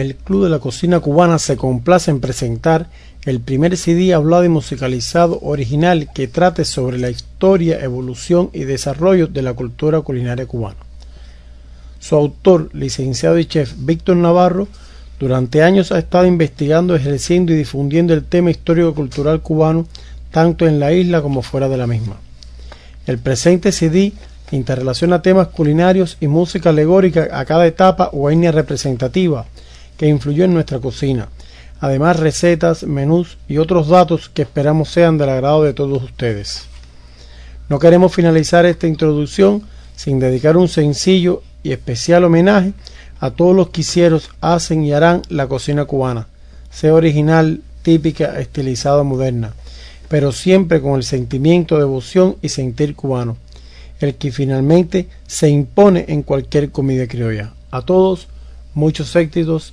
el Club de la Cocina Cubana se complace en presentar el primer CD hablado y musicalizado original que trate sobre la historia, evolución y desarrollo de la cultura culinaria cubana. Su autor, licenciado y chef Víctor Navarro, durante años ha estado investigando, ejerciendo y difundiendo el tema histórico-cultural cubano tanto en la isla como fuera de la misma. El presente CD interrelaciona temas culinarios y música alegórica a cada etapa o etnia representativa que influyó en nuestra cocina, además recetas, menús y otros datos que esperamos sean del agrado de todos ustedes. No queremos finalizar esta introducción sin dedicar un sencillo y especial homenaje a todos los que hicieron, hacen y harán la cocina cubana, sea original, típica, estilizada, moderna, pero siempre con el sentimiento, devoción y sentir cubano, el que finalmente se impone en cualquier comida criolla. A todos, muchos éxitos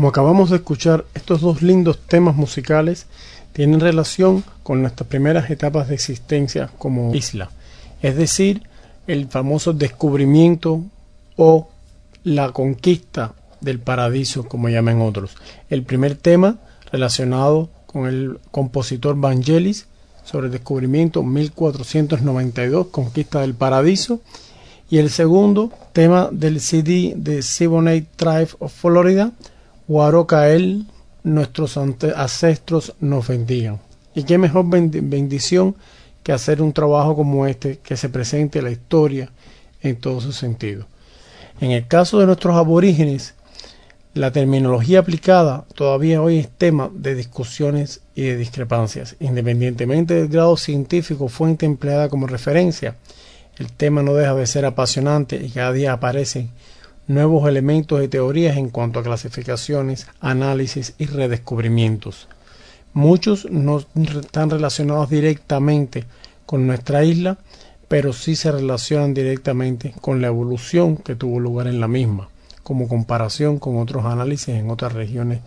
Como acabamos de escuchar, estos dos lindos temas musicales tienen relación con nuestras primeras etapas de existencia como isla, es decir, el famoso descubrimiento o la conquista del paraíso, como llaman otros. El primer tema relacionado con el compositor Vangelis sobre el descubrimiento 1492, conquista del paraíso, y el segundo tema del CD de Siboney Tribe of Florida, Huarocael, nuestros ancestros nos bendigan. Y qué mejor bendición que hacer un trabajo como este, que se presente la historia en todo su sentido. En el caso de nuestros aborígenes, la terminología aplicada todavía hoy es tema de discusiones y de discrepancias. Independientemente del grado científico fuente empleada como referencia, el tema no deja de ser apasionante y cada día aparecen nuevos elementos y teorías en cuanto a clasificaciones, análisis y redescubrimientos. Muchos no están relacionados directamente con nuestra isla, pero sí se relacionan directamente con la evolución que tuvo lugar en la misma, como comparación con otros análisis en otras regiones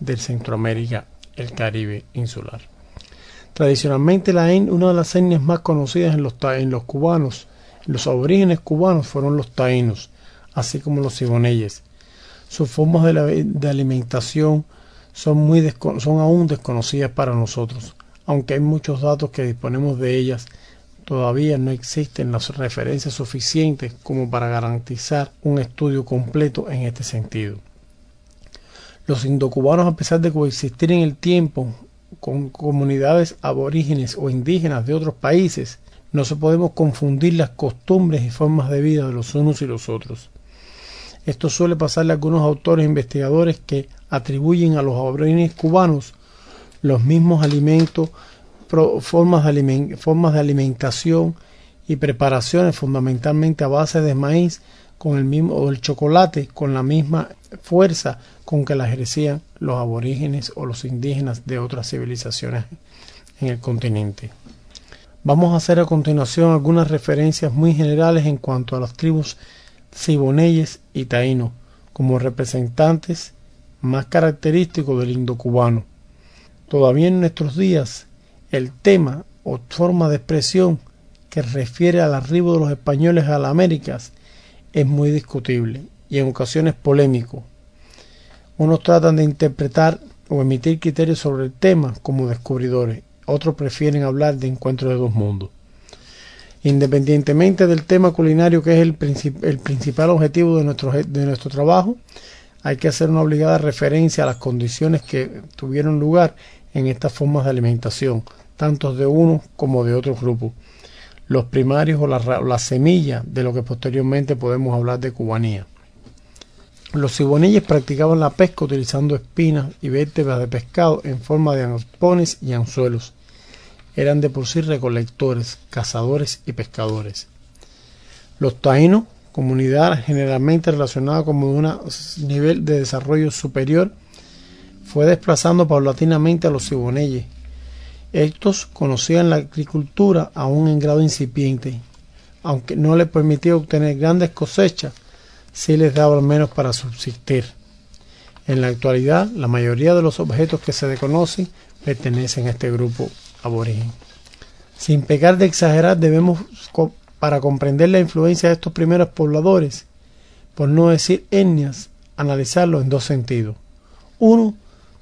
del Centroamérica, el Caribe insular. Tradicionalmente la una de las etnias más conocidas en los, en los cubanos, los aborígenes cubanos fueron los taínos, así como los ciboneyes. Sus formas de, alimentación son, son aún desconocidas para nosotros, aunque hay muchos datos que disponemos de ellas, todavía no existen las referencias suficientes como para garantizar un estudio completo en este sentido. Los indocubanos, a pesar de coexistir en el tiempo con comunidades aborígenes o indígenas de otros países, no se podemos confundir las costumbres y formas de vida de los unos y los otros. Esto suele pasarle a algunos autores e investigadores que atribuyen a los aborígenes cubanos los mismos alimentos, formas de, alimentación y preparaciones fundamentalmente a base de maíz con el mismo o el chocolate con la misma fuerza con que la ejercían los aborígenes o los indígenas de otras civilizaciones en el continente. Vamos a hacer a continuación algunas referencias muy generales en cuanto a las tribus Siboneyes y Taínos como representantes más característicos del indo-cubano. Todavía en nuestros días, el tema o forma de expresión que refiere al arribo de los españoles a las Américas es muy discutible y en ocasiones polémico. Unos tratan de interpretar o emitir criterios sobre el tema como descubridores, otros prefieren hablar de encuentro de dos mundos. Independientemente del tema culinario que es el, principal objetivo de nuestro, trabajo, hay que hacer una obligada referencia a las condiciones que tuvieron lugar en estas formas de alimentación, tanto de uno como de otro grupo. los primarios o la, semilla de lo que posteriormente podemos hablar de cubanía. Los siboneyes practicaban la pesca utilizando espinas y vértebras de pescado en forma de arpones y anzuelos. Eran de por sí recolectores, cazadores y pescadores. Los taínos, comunidad generalmente relacionada con un nivel de desarrollo superior, fue desplazando paulatinamente a los siboneyes. Estos conocían la agricultura aún en grado incipiente, aunque no les permitía obtener grandes cosechas, sí les daba al menos para subsistir. En la actualidad, la mayoría de los objetos que se desconocen pertenecen a este grupo aborigen. Sin pecar de exagerar, debemos, para comprender la influencia de estos primeros pobladores, por no decir etnias, analizarlo en dos sentidos. Uno,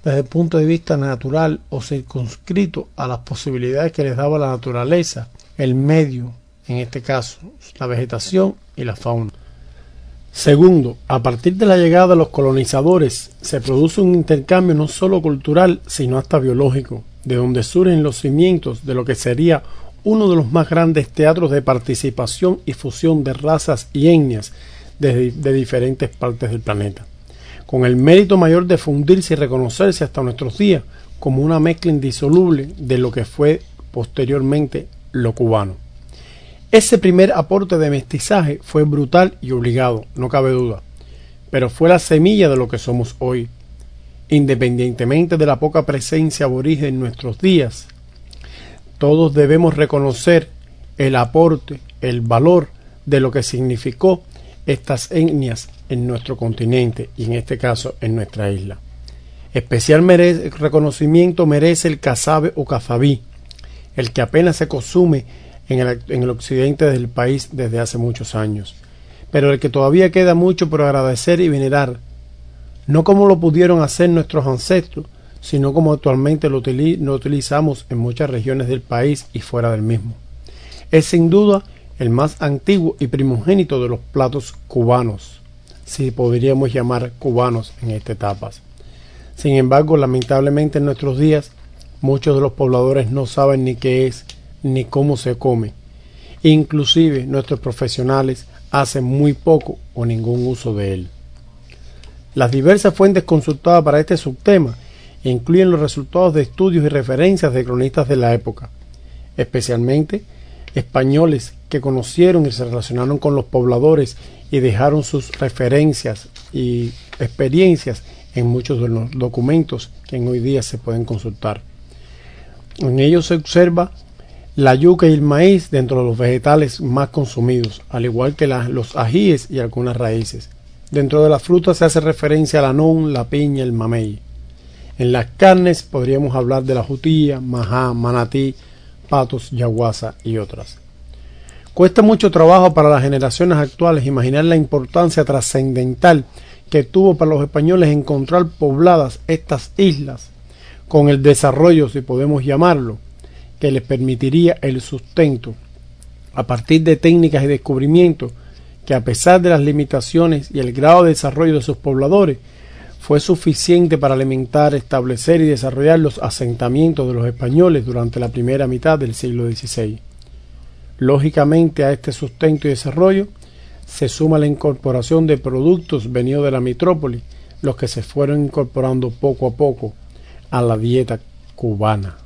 desde el punto de vista natural o circunscrito a las posibilidades que les daba la naturaleza, el medio, en este caso, la vegetación y la fauna. Segundo, a partir de la llegada de los colonizadores se produce un intercambio no solo cultural, sino hasta biológico, de donde surgen los cimientos de lo que sería uno de los más grandes teatros de participación y fusión de razas y etnias de, de diferentes partes del planeta, con el mérito mayor de fundirse y reconocerse hasta nuestros días como una mezcla indisoluble de lo que fue posteriormente lo cubano. Ese primer aporte de mestizaje fue brutal y obligado, no cabe duda, pero fue la semilla de lo que somos hoy. Independientemente de la poca presencia aborigen en nuestros días, todos debemos reconocer el aporte, el valor de lo que significó estas etnias en nuestro continente y en este caso en nuestra isla. Especial reconocimiento merece el cazabe o cazabí, el que apenas se consume en el, occidente del país desde hace muchos años, pero el que todavía queda mucho por agradecer y venerar, no como lo pudieron hacer nuestros ancestros, sino como actualmente lo, utilizamos en muchas regiones del país y fuera del mismo. Es sin duda el más antiguo y primogénito de los platos cubanos, si podríamos llamar cubanos en esta etapa. Sin embargo, lamentablemente en nuestros días, muchos de los pobladores no saben ni qué es ni cómo se come. Inclusive nuestros profesionales hacen muy poco o ningún uso de él. Las diversas fuentes consultadas para este subtema incluyen los resultados de estudios y referencias de cronistas de la época, especialmente españoles que conocieron y se relacionaron con los pobladores y dejaron sus referencias y experiencias en muchos de los documentos que en hoy día se pueden consultar. En ellos se observa la yuca y el maíz dentro de los vegetales más consumidos, al igual que los ajíes y algunas raíces. Dentro de las frutas se hace referencia al anón, la piña, el mamey. En las carnes podríamos hablar de la jutía, majá, manatí, patos, yaguasa y otras. Cuesta mucho trabajo para las generaciones actuales imaginar la importancia trascendental que tuvo para los españoles encontrar pobladas estas islas, con el desarrollo, si podemos llamarlo, que les permitiría el sustento a partir de técnicas y descubrimientos que a pesar de las limitaciones y el grado de desarrollo de sus pobladores, fue suficiente para alimentar, establecer y desarrollar los asentamientos de los españoles durante la primera mitad del siglo XVI. Lógicamente a este sustento y desarrollo se suma la incorporación de productos venidos de la metrópoli, los que se fueron incorporando poco a poco a la dieta cubana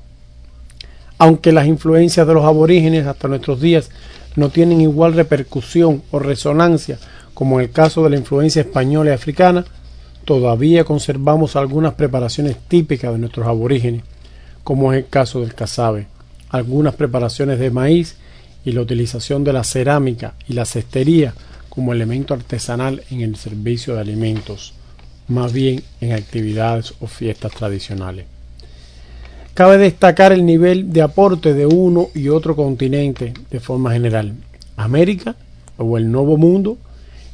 aunque las influencias de los aborígenes hasta nuestros días no tienen igual repercusión o resonancia como en el caso de la influencia española y africana, todavía conservamos algunas preparaciones típicas de nuestros aborígenes, como es el caso del casabe, algunas preparaciones de maíz y la utilización de la cerámica y la cestería como elemento artesanal en el servicio de alimentos, más bien en actividades o fiestas tradicionales. Cabe destacar el nivel de aporte de uno y otro continente de forma general. América o el Nuevo Mundo,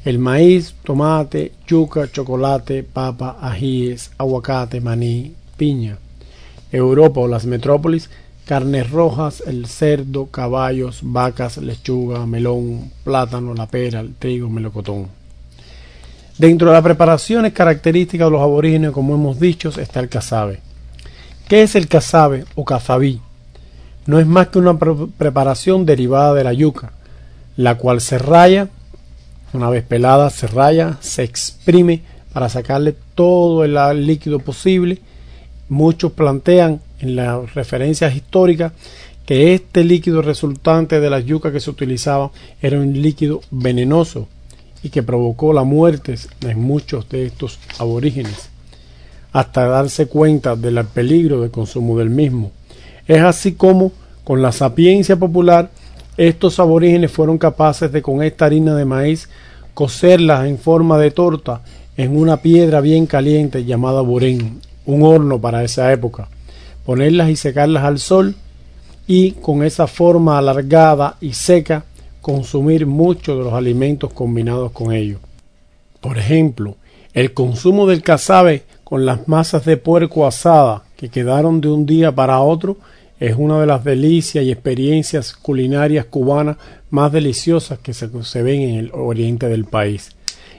el maíz, tomate, yuca, chocolate, papa, ajíes, aguacate, maní, piña. Europa o las metrópolis, carnes rojas, el cerdo, caballos, vacas, lechuga, melón, plátano, la pera, el trigo, melocotón. Dentro de las preparaciones características de los aborígenes, como hemos dicho, está el casabe ¿Qué es el casabe o cazabí? no es más que una preparación derivada de la yuca, la cual se raya, una vez pelada se raya, se exprime para sacarle todo el líquido posible. Muchos plantean en las referencias históricas que este líquido resultante de la yuca que se utilizaba era un líquido venenoso y que provocó la muerte de muchos de estos aborígenes, hasta darse cuenta del peligro de consumo del mismo. Es así como, con la sapiencia popular, estos aborígenes fueron capaces de con esta harina de maíz cocerlas en forma de torta en una piedra bien caliente llamada burén, un horno para esa época, ponerlas y secarlas al sol y con esa forma alargada y seca consumir muchos de los alimentos combinados con ellos. Por ejemplo, el consumo del cazabe con las masas de puerco asada que quedaron de un día para otro es una de las delicias y experiencias culinarias cubanas más deliciosas que se, ven en el oriente del país.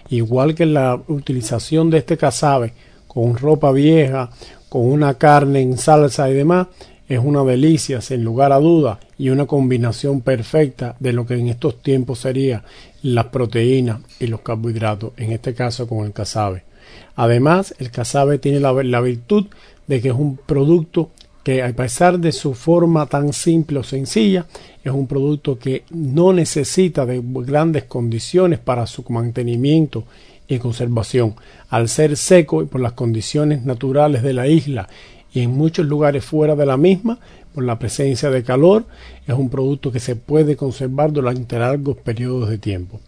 Igual que la utilización de este cazabe con ropa vieja, con una carne en salsa y demás, es una delicia, sin lugar a duda, y una combinación perfecta de lo que en estos tiempos sería las proteínas y los carbohidratos, en este caso con el casabe. Además, el casabe tiene la, la virtud de que es un producto que a pesar de su forma tan simple o sencilla, es un producto que no necesita de grandes condiciones para su mantenimiento y conservación. Al ser seco y por las condiciones naturales de la isla y en muchos lugares fuera de la misma, por la presencia de calor, es un producto que se puede conservar durante largos periodos de tiempo.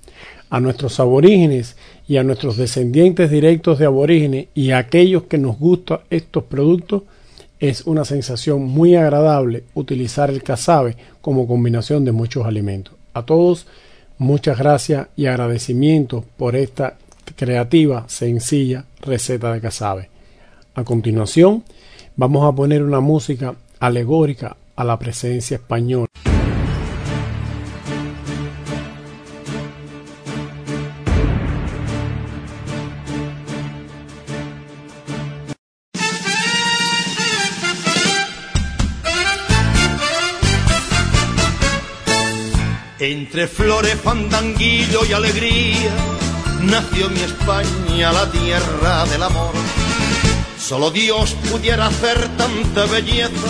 A nuestros aborígenes y a nuestros descendientes directos de aborígenes y a aquellos que nos gustan estos productos, es una sensación muy agradable utilizar el casabe como combinación de muchos alimentos. A todos, muchas gracias y agradecimiento por esta creativa, sencilla receta de casabe. A continuación, vamos a poner una música alegórica a la presencia española. Entre flores, fandanguillo y alegría, nació mi España, la tierra del amor. Solo Dios pudiera hacer tanta belleza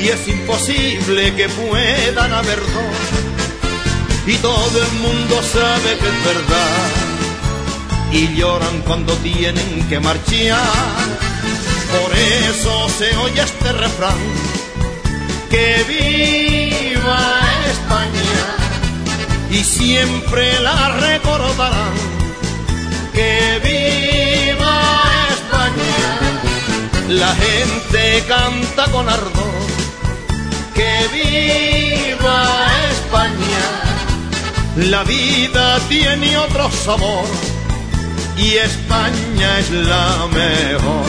y es imposible que puedan haber dos. Y todo el mundo sabe que es verdad y lloran cuando tienen que marchar. Por eso se oye este refrán, que viva España y siempre la recordarán. Que viva España, la gente canta con ardor. Que viva España, la vida tiene otro sabor y España es la mejor.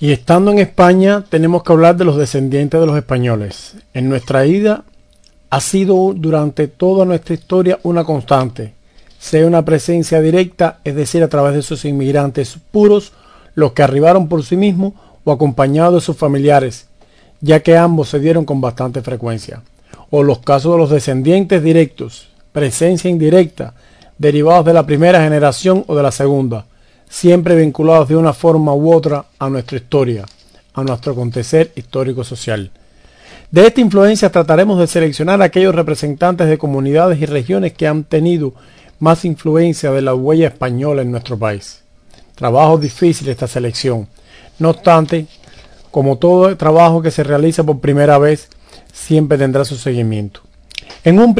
Y estando en España tenemos que hablar de los descendientes de los españoles. En nuestra ida ha sido durante toda nuestra historia una constante, sea una presencia directa, es decir, a través de sus inmigrantes puros, los que arribaron por sí mismos o acompañados de sus familiares, ya que ambos se dieron con bastante frecuencia, o los casos de los descendientes directos, presencia indirecta, derivados de la primera generación o de la segunda, siempre vinculados de una forma u otra a nuestra historia, a nuestro acontecer histórico-social. De esta influencia trataremos de seleccionar aquellos representantes de comunidades y regiones que han tenido más influencia de la huella española en nuestro país. Trabajo difícil esta selección. No obstante, como todo trabajo que se realiza por primera vez, siempre tendrá su seguimiento. En un,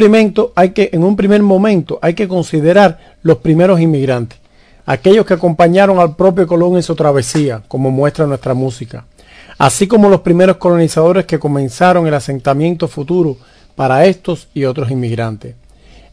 hay que, en un primer momento hay que considerar los primeros inmigrantes, aquellos que acompañaron al propio Colón en su travesía, como muestra nuestra música así como los primeros colonizadores que comenzaron el asentamiento futuro para estos y otros inmigrantes.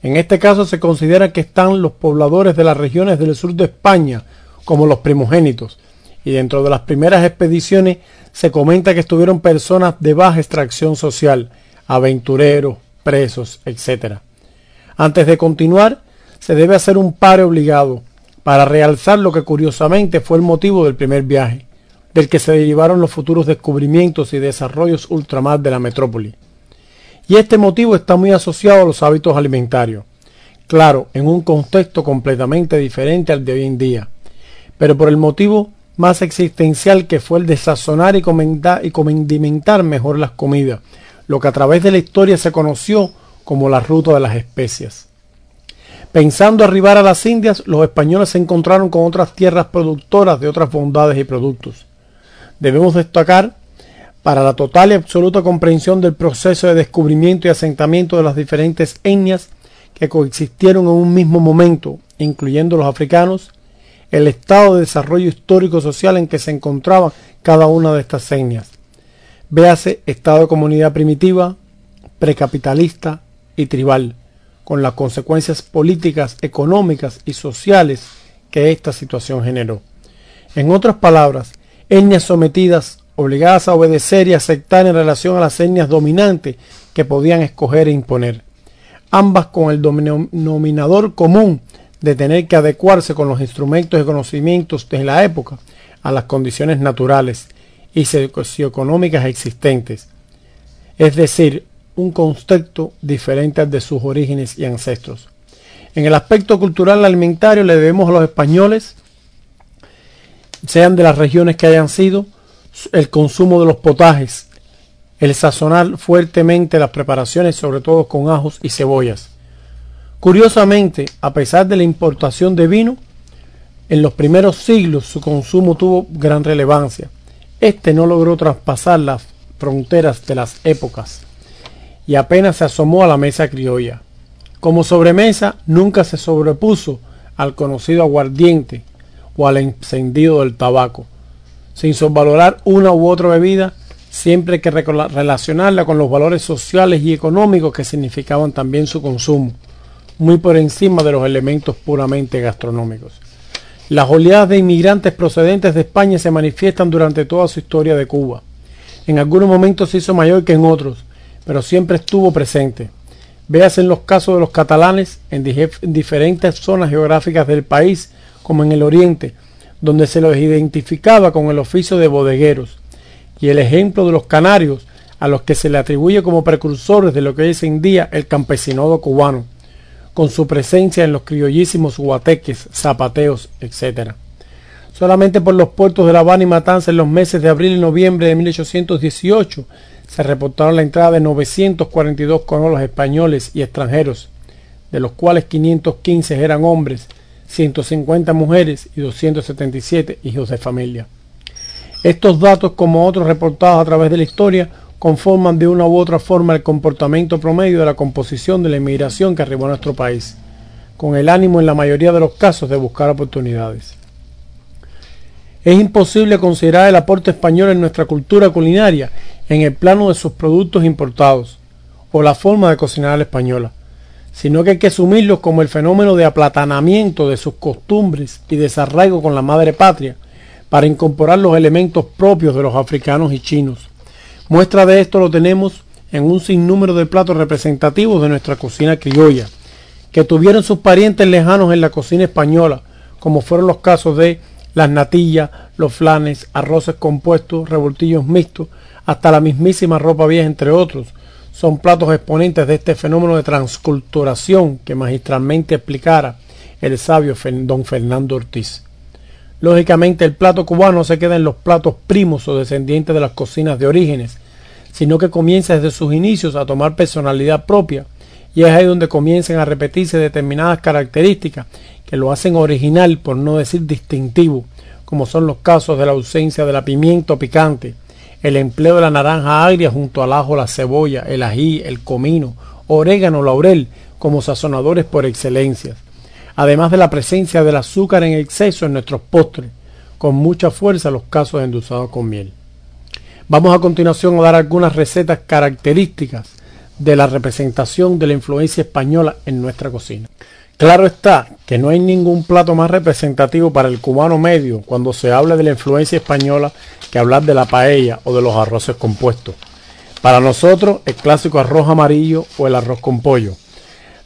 En este caso se considera que están los pobladores de las regiones del sur de España como los primogénitos, y dentro de las primeras expediciones se comenta que estuvieron personas de baja extracción social, aventureros, presos, etc. Antes de continuar, se debe hacer un pare obligado para realzar lo que curiosamente fue el motivo del primer viaje, del que se derivaron los futuros descubrimientos y desarrollos ultramar de la metrópoli. Y este motivo está muy asociado a los hábitos alimentarios. Claro, en un contexto completamente diferente al de hoy en día, pero por el motivo más existencial que fue el de sazonar y, y condimentar mejor las comidas, lo que a través de la historia se conoció como la ruta de las especias. Pensando arribar a las Indias, los españoles se encontraron con otras tierras productoras de otras bondades y productos. Debemos destacar, para la total y absoluta comprensión del proceso de descubrimiento y asentamiento de las diferentes etnias que coexistieron en un mismo momento, incluyendo los africanos, el estado de desarrollo histórico-social en que se encontraba cada una de estas etnias. Véase estado de comunidad primitiva, precapitalista y tribal, con las consecuencias políticas, económicas y sociales que esta situación generó. En otras palabras, etnias sometidas, obligadas a obedecer y aceptar en relación a las etnias dominantes que podían escoger e imponer, ambas con el denominador común de tener que adecuarse con los instrumentos y conocimientos de la época a las condiciones naturales y socioeconómicas existentes, es decir, un concepto diferente al de sus orígenes y ancestros. En el aspecto cultural alimentario le debemos a los españoles, sean de las regiones que hayan sido, el consumo de los potajes, el sazonar fuertemente las preparaciones, sobre todo con ajos y cebollas, Curiosamente, a pesar de la importación de vino, en los primeros siglos su consumo tuvo gran relevancia. Este no logró traspasar las fronteras de las épocas y apenas se asomó a la mesa criolla. Como sobremesa nunca se sobrepuso al conocido aguardiente o al encendido del tabaco. Sin subvalorar una u otra bebida, siempre hay que relacionarla con los valores sociales y económicos que significaban también su consumo muy por encima de los elementos puramente gastronómicos. Las oleadas de inmigrantes procedentes de España se manifiestan durante toda su historia de Cuba. En algunos momentos se hizo mayor que en otros, pero siempre estuvo presente. Véase en los casos de los catalanes en diferentes zonas geográficas del país, como en el oriente, donde se los identificaba con el oficio de bodegueros, y el ejemplo de los canarios, a los que se le atribuye como precursores de lo que es en día el campesinado cubano con su presencia en los criollísimos guateques, zapateos, etc. Solamente por los puertos de La Habana y Matanza en los meses de abril y noviembre de 1818 se reportaron la entrada de 942 colonos españoles y extranjeros, de los cuales 515 eran hombres, 150 mujeres y 277 hijos de familia. Estos datos, como otros reportados a través de la historia, conforman de una u otra forma el comportamiento promedio de la composición de la inmigración que arribó a nuestro país, con el ánimo en la mayoría de los casos de buscar oportunidades. Es imposible considerar el aporte español en nuestra cultura culinaria en el plano de sus productos importados o la forma de cocinar a la española, sino que hay que asumirlos como el fenómeno de aplatanamiento de sus costumbres y desarraigo con la madre patria para incorporar los elementos propios de los africanos y chinos Muestra de esto lo tenemos en un sinnúmero de platos representativos de nuestra cocina criolla, que tuvieron sus parientes lejanos en la cocina española, como fueron los casos de las natillas, los flanes, arroces compuestos, revoltillos mixtos, hasta la mismísima ropa vieja, entre otros. Son platos exponentes de este fenómeno de transculturación que magistralmente explicara el sabio don Fernando Ortiz. Lógicamente el plato cubano se queda en los platos primos o descendientes de las cocinas de orígenes, sino que comienza desde sus inicios a tomar personalidad propia, y es ahí donde comienzan a repetirse determinadas características que lo hacen original, por no decir distintivo, como son los casos de la ausencia de la pimiento picante, el empleo de la naranja agria junto al ajo, la cebolla, el ají, el comino, orégano, laurel, como sazonadores por excelencia además de la presencia del azúcar en exceso en nuestros postres, con mucha fuerza los casos endulzados con miel. Vamos a continuación a dar algunas recetas características de la representación de la influencia española en nuestra cocina. Claro está que no hay ningún plato más representativo para el cubano medio cuando se habla de la influencia española que hablar de la paella o de los arroces compuestos. Para nosotros, el clásico arroz amarillo o el arroz con pollo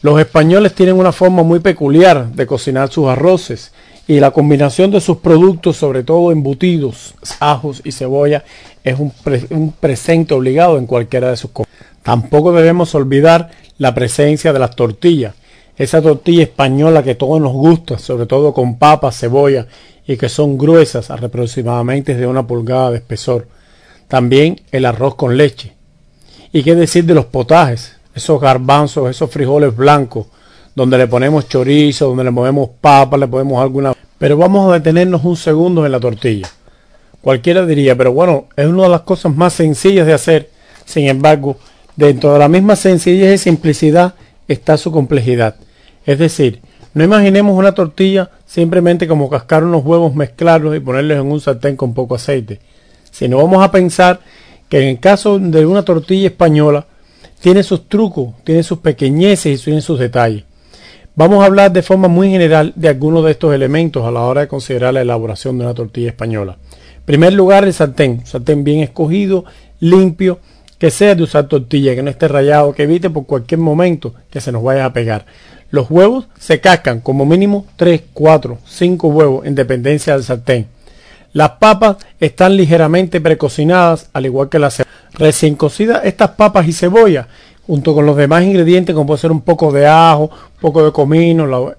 los españoles tienen una forma muy peculiar de cocinar sus arroces y la combinación de sus productos, sobre todo embutidos, ajos y cebolla, es un, presente obligado en cualquiera de sus comidas. Tampoco debemos olvidar la presencia de las tortillas, esa tortilla española que todos nos gusta, sobre todo con papas, cebolla y que son gruesas, aproximadamente de una pulgada de espesor. También el arroz con leche. ¿Y qué decir de los potajes? Esos garbanzos, esos frijoles blancos, donde le ponemos chorizo, donde le ponemos papas, le ponemos alguna... Pero vamos a detenernos un segundo en la tortilla. Cualquiera diría, pero bueno, es una de las cosas más sencillas de hacer. Sin embargo, dentro de la misma sencillez y simplicidad está su complejidad. Es decir, no imaginemos una tortilla simplemente como cascar unos huevos, mezclarlos y ponerlos en un sartén con poco aceite, sino vamos a pensar que en el caso de una tortilla española tiene sus trucos, tiene sus pequeñeces y tiene sus detalles. Vamos a hablar de forma muy general de algunos de estos elementos a la hora de considerar la elaboración de una tortilla española. En primer lugar, el sartén, sartén bien escogido, limpio, que sea de usar tortilla, que no esté rayado, que evite por cualquier momento que se nos vaya a pegar. Los huevos se cascan como mínimo 3, 4, 5 huevos en dependencia del sartén. Las papas están ligeramente precocinadas, al igual que las recién cocidas. Estas papas y cebolla, junto con los demás ingredientes, como puede ser un poco de ajo, un poco de comino,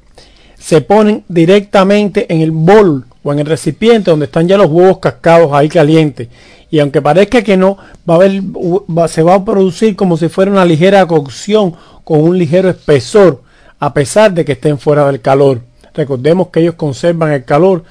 se ponen directamente en el bol o en el recipiente donde están ya los huevos cascados ahí calientes y aunque parezca que no, va a haber, se va a producir como si fuera una ligera cocción con un ligero espesor, a pesar de que estén fuera del calor. Recordemos que ellos conservan el calor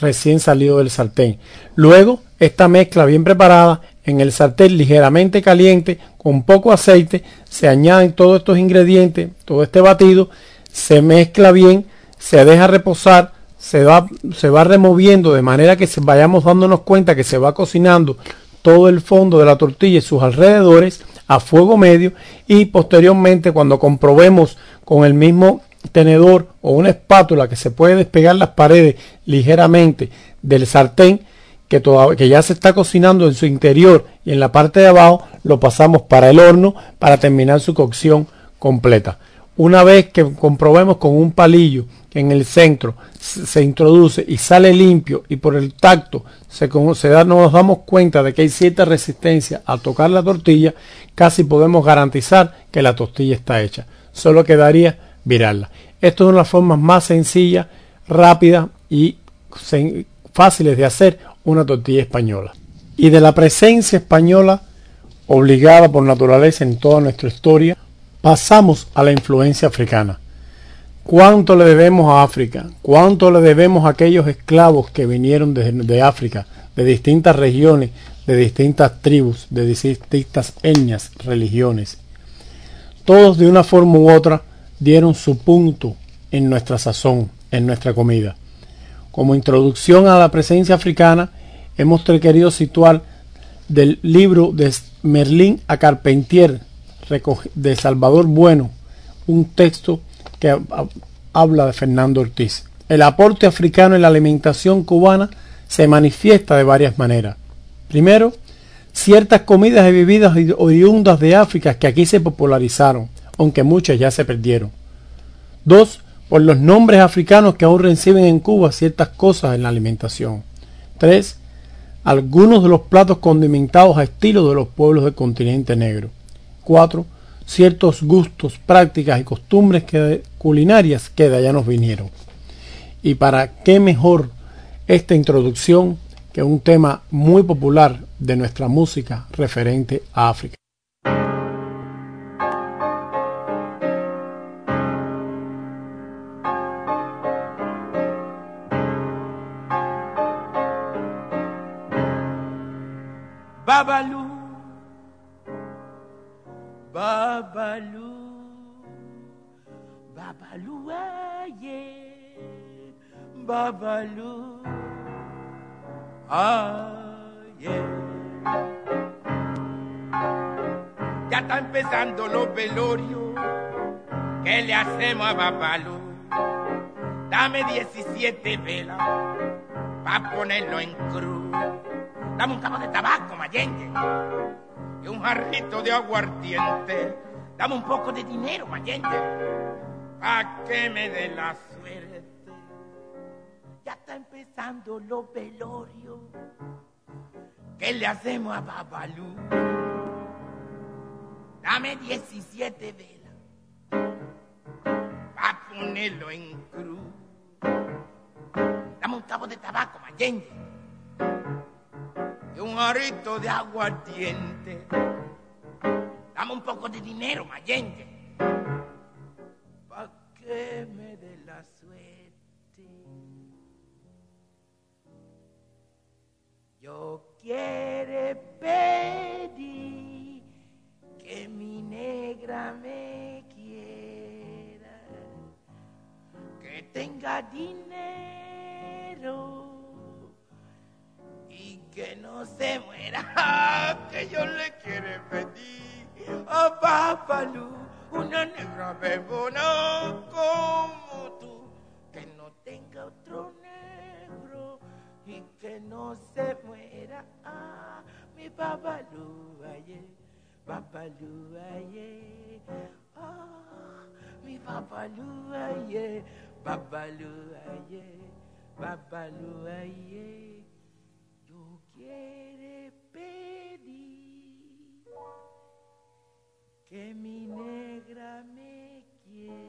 recién salido del sartén. Luego, esta mezcla bien preparada en el sartén ligeramente caliente, con poco aceite, se añaden todos estos ingredientes, todo este batido, se mezcla bien, se deja reposar se va, se va removiendo de manera que vayamos dándonos cuenta que se va cocinando todo el fondo de la tortilla y sus alrededores a fuego medio y posteriormente cuando comprobemos con el mismo tenedor o una espátula que se puede despegar las paredes ligeramente del sartén que, que ya se está cocinando en su interior y en la parte de abajo lo pasamos para el horno para terminar su cocción completa. Una vez que comprobemos con un palillo que en el centro se introduce y sale limpio y por el tacto se, se da, nos damos cuenta de que hay cierta resistencia al tocar la tortilla, casi podemos garantizar que la tortilla está hecha. Solo quedaría virarla. Esto es una de las formas más sencillas, rápidas y fáciles de hacer una tortilla española. Y de la presencia española obligada por naturaleza en toda nuestra historia, pasamos a la influencia africana. ¿Cuánto le debemos a África? ¿Cuánto le debemos a aquellos esclavos que vinieron de, África, de distintas regiones, de distintas tribus, de distintas etnias, religiones? Todos de una forma u otra dieron su punto en nuestra sazón, en nuestra comida. Como introducción a la presencia africana, hemos querido situar del libro de Merlín a Carpentier, de Salvador Bueno, un texto que habla de Fernando Ortiz. El aporte africano en la alimentación cubana se manifiesta de varias maneras. Primero, ciertas comidas y bebidas oriundas de África que aquí se popularizaron, aunque muchas ya se perdieron. Dos, por los nombres africanos que aún reciben en Cuba ciertas cosas en la alimentación. Tres, algunos de los platos condimentados a estilo de los pueblos del continente negro. 4. Ciertos gustos, prácticas y costumbres culinarias que de allá nos vinieron. Y para qué mejor esta introducción que un tema muy popular de nuestra música referente a África. Para ponerlo en cruz. Dame un cabo de tabaco, Mayenge, y un jarrito de aguardiente. Dame un poco de dinero, Mayenge, para que me dé la suerte ya está empezando los velorios. ¿Qué le hacemos a Babalú? Dame 17 velas para ponerlo en cruz. Dame un cabo de tabaco, mayenge. Y un arito de aguardiente. Dame un poco de dinero, mayenge. Pa' que me dé la suerte. Yo quiero pedir que mi negra me quiera, que tenga dinero y que no se muera, que yo le quiero pedir a Papalú una negra bebona como tú, que no tenga otro negro y que no se muera. Ah, mi Babalú, aye, Babalú, aye. Ah, mi Babalú, aye, Babalú, aye, Babalú, aye. Yo quiero pedir que mi negra me quiera.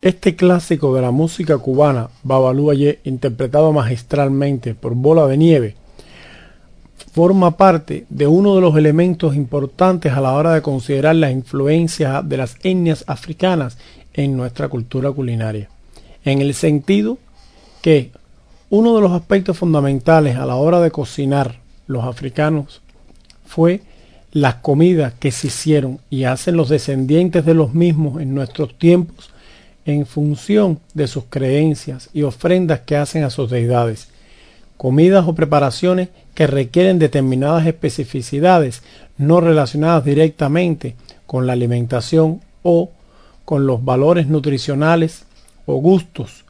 Este clásico de la música cubana, Babalú Aye, interpretado magistralmente por Bola de Nieve, forma parte de uno de los elementos importantes a la hora de considerar la influencia de las etnias africanas en nuestra cultura culinaria, en el sentido que uno de los aspectos fundamentales a la hora de cocinar los africanos fue las comidas que se hicieron y hacen los descendientes de los mismos en nuestros tiempos en función de sus creencias y ofrendas que hacen a sus deidades, comidas o preparaciones que requieren determinadas especificidades no relacionadas directamente con la alimentación o con los valores nutricionales o gustos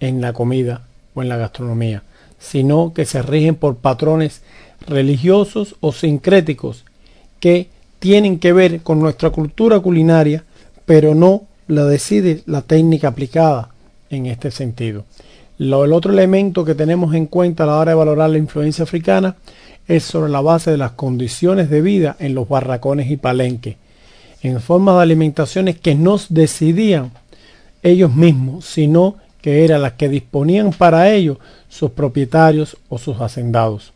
en la comida o en la gastronomía, sino que se rigen por patrones religiosos o sincréticos que tienen que ver con nuestra cultura culinaria, pero no la decide la técnica aplicada en este sentido. Lo, el otro elemento que tenemos en cuenta a la hora de valorar la influencia africana es sobre la base de las condiciones de vida en los barracones y palenques, en forma de alimentaciones que no decidían ellos mismos, sino que eran las que disponían para ello sus propietarios o sus hacendados.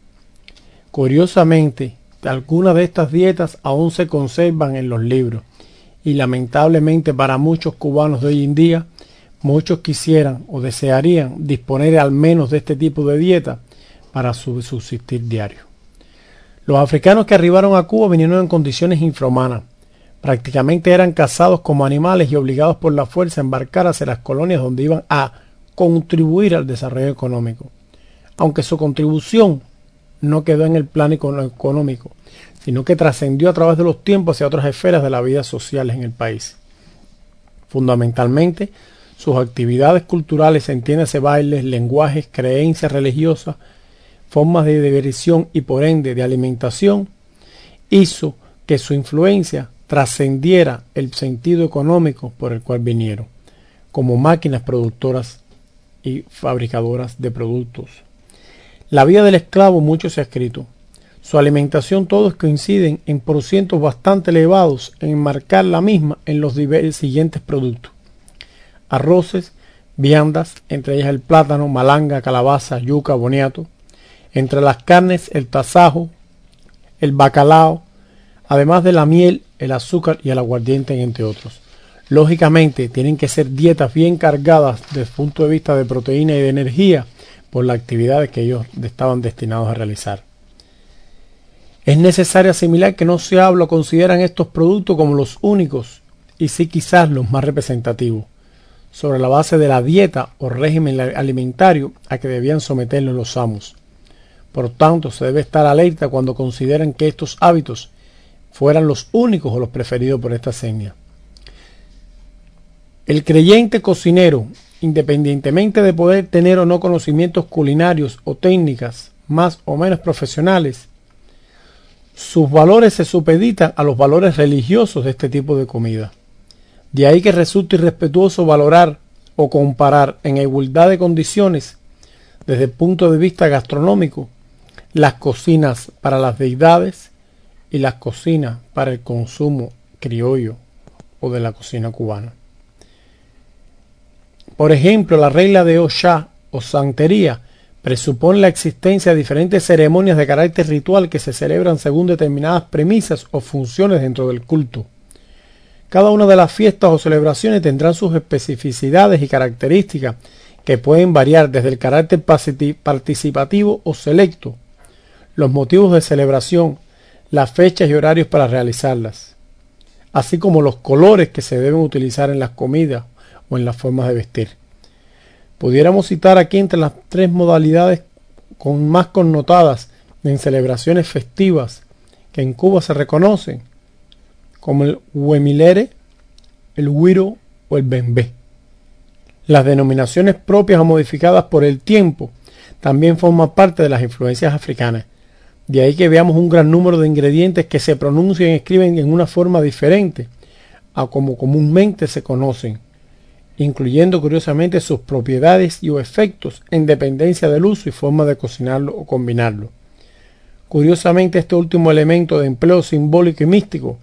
Curiosamente, algunas de estas dietas aún se conservan en los libros y lamentablemente para muchos cubanos de hoy en día, muchos quisieran o desearían disponer al menos de este tipo de dieta para su subsistir diario. Los africanos que arribaron a Cuba vinieron en condiciones infrahumanas. Prácticamente eran cazados como animales y obligados por la fuerza a embarcar hacia las colonias donde iban a contribuir al desarrollo económico. Aunque su contribución no quedó en el plano económico, sino que trascendió a través de los tiempos hacia otras esferas de la vida social en el país. Fundamentalmente, sus actividades culturales, entiéndase bailes, lenguajes, creencias religiosas, formas de diversión y por ende de alimentación, hizo que su influencia trascendiera el sentido económico por el cual vinieron, como máquinas productoras y fabricadoras de productos. La vida del esclavo mucho se ha escrito. Su alimentación todos coinciden en porcientos bastante elevados en enmarcar la misma en los siguientes productos. Arroces, viandas, entre ellas el plátano, malanga, calabaza, yuca, boniato. Entre las carnes, el tasajo, el bacalao, además de la miel, el azúcar y el aguardiente, entre otros. Lógicamente, tienen que ser dietas bien cargadas desde el punto de vista de proteína y de energía por la actividad que ellos estaban destinados a realizar. Es necesario asimilar que no se habla o consideran estos productos como los únicos y sí quizás los más representativos, sobre la base de la dieta o régimen alimentario a que debían someterlos los amos. Por tanto, se debe estar alerta cuando consideran que estos hábitos fueran los únicos o los preferidos por esta seña. El creyente cocinero, independientemente de poder tener o no conocimientos culinarios o técnicas más o menos profesionales, sus valores se supeditan a los valores religiosos de este tipo de comida. De ahí que resulta irrespetuoso valorar o comparar en igualdad de condiciones desde el punto de vista gastronómico las cocinas para las deidades y las cocinas para el consumo criollo o de la cocina cubana. Por ejemplo, la regla de Oshá o santería presupone la existencia de diferentes ceremonias de carácter ritual que se celebran según determinadas premisas o funciones dentro del culto. Cada una de las fiestas o celebraciones tendrán sus especificidades y características que pueden variar desde el carácter participativo o selecto, los motivos de celebración, las fechas y horarios para realizarlas, así como los colores que se deben utilizar en las comidas o en las formas de vestir. Pudiéramos citar aquí entre las tres modalidades con más connotadas en celebraciones festivas que en Cuba se reconocen, como el Huemilere, el Huiro o el Bembé. Las denominaciones propias o modificadas por el tiempo también forman parte de las influencias africanas. De ahí que veamos un gran número de ingredientes que se pronuncian y escriben en una forma diferente a como comúnmente se conocen, incluyendo curiosamente sus propiedades y o efectos en dependencia del uso y forma de cocinarlo o combinarlo. Curiosamente, este último elemento de empleo simbólico y místico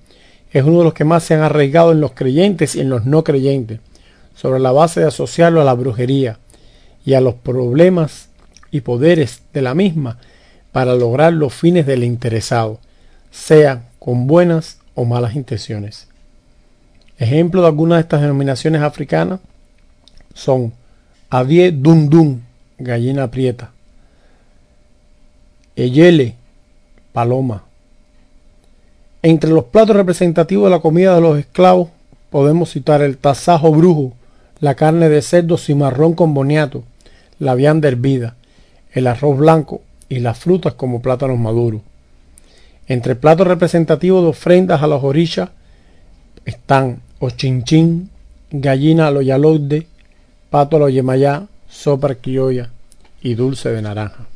es uno de los que más se han arraigado en los creyentes y en los no creyentes, sobre la base de asociarlo a la brujería y a los problemas y poderes de la misma para lograr los fines del interesado, sea con buenas o malas intenciones. Ejemplo de algunas de estas denominaciones africanas son Adie Dundun, gallina prieta, Eyele, paloma, entre los platos representativos de la comida de los esclavos podemos citar el tasajo brujo, la carne de cerdo cimarrón con boniato, la vianda hervida, el arroz blanco y las frutas como plátanos maduros. Entre platos representativos de ofrendas a los orillas están ochinchín, gallina a lo yalode, pato a lo yemayá, sopa criolla y dulce de naranja.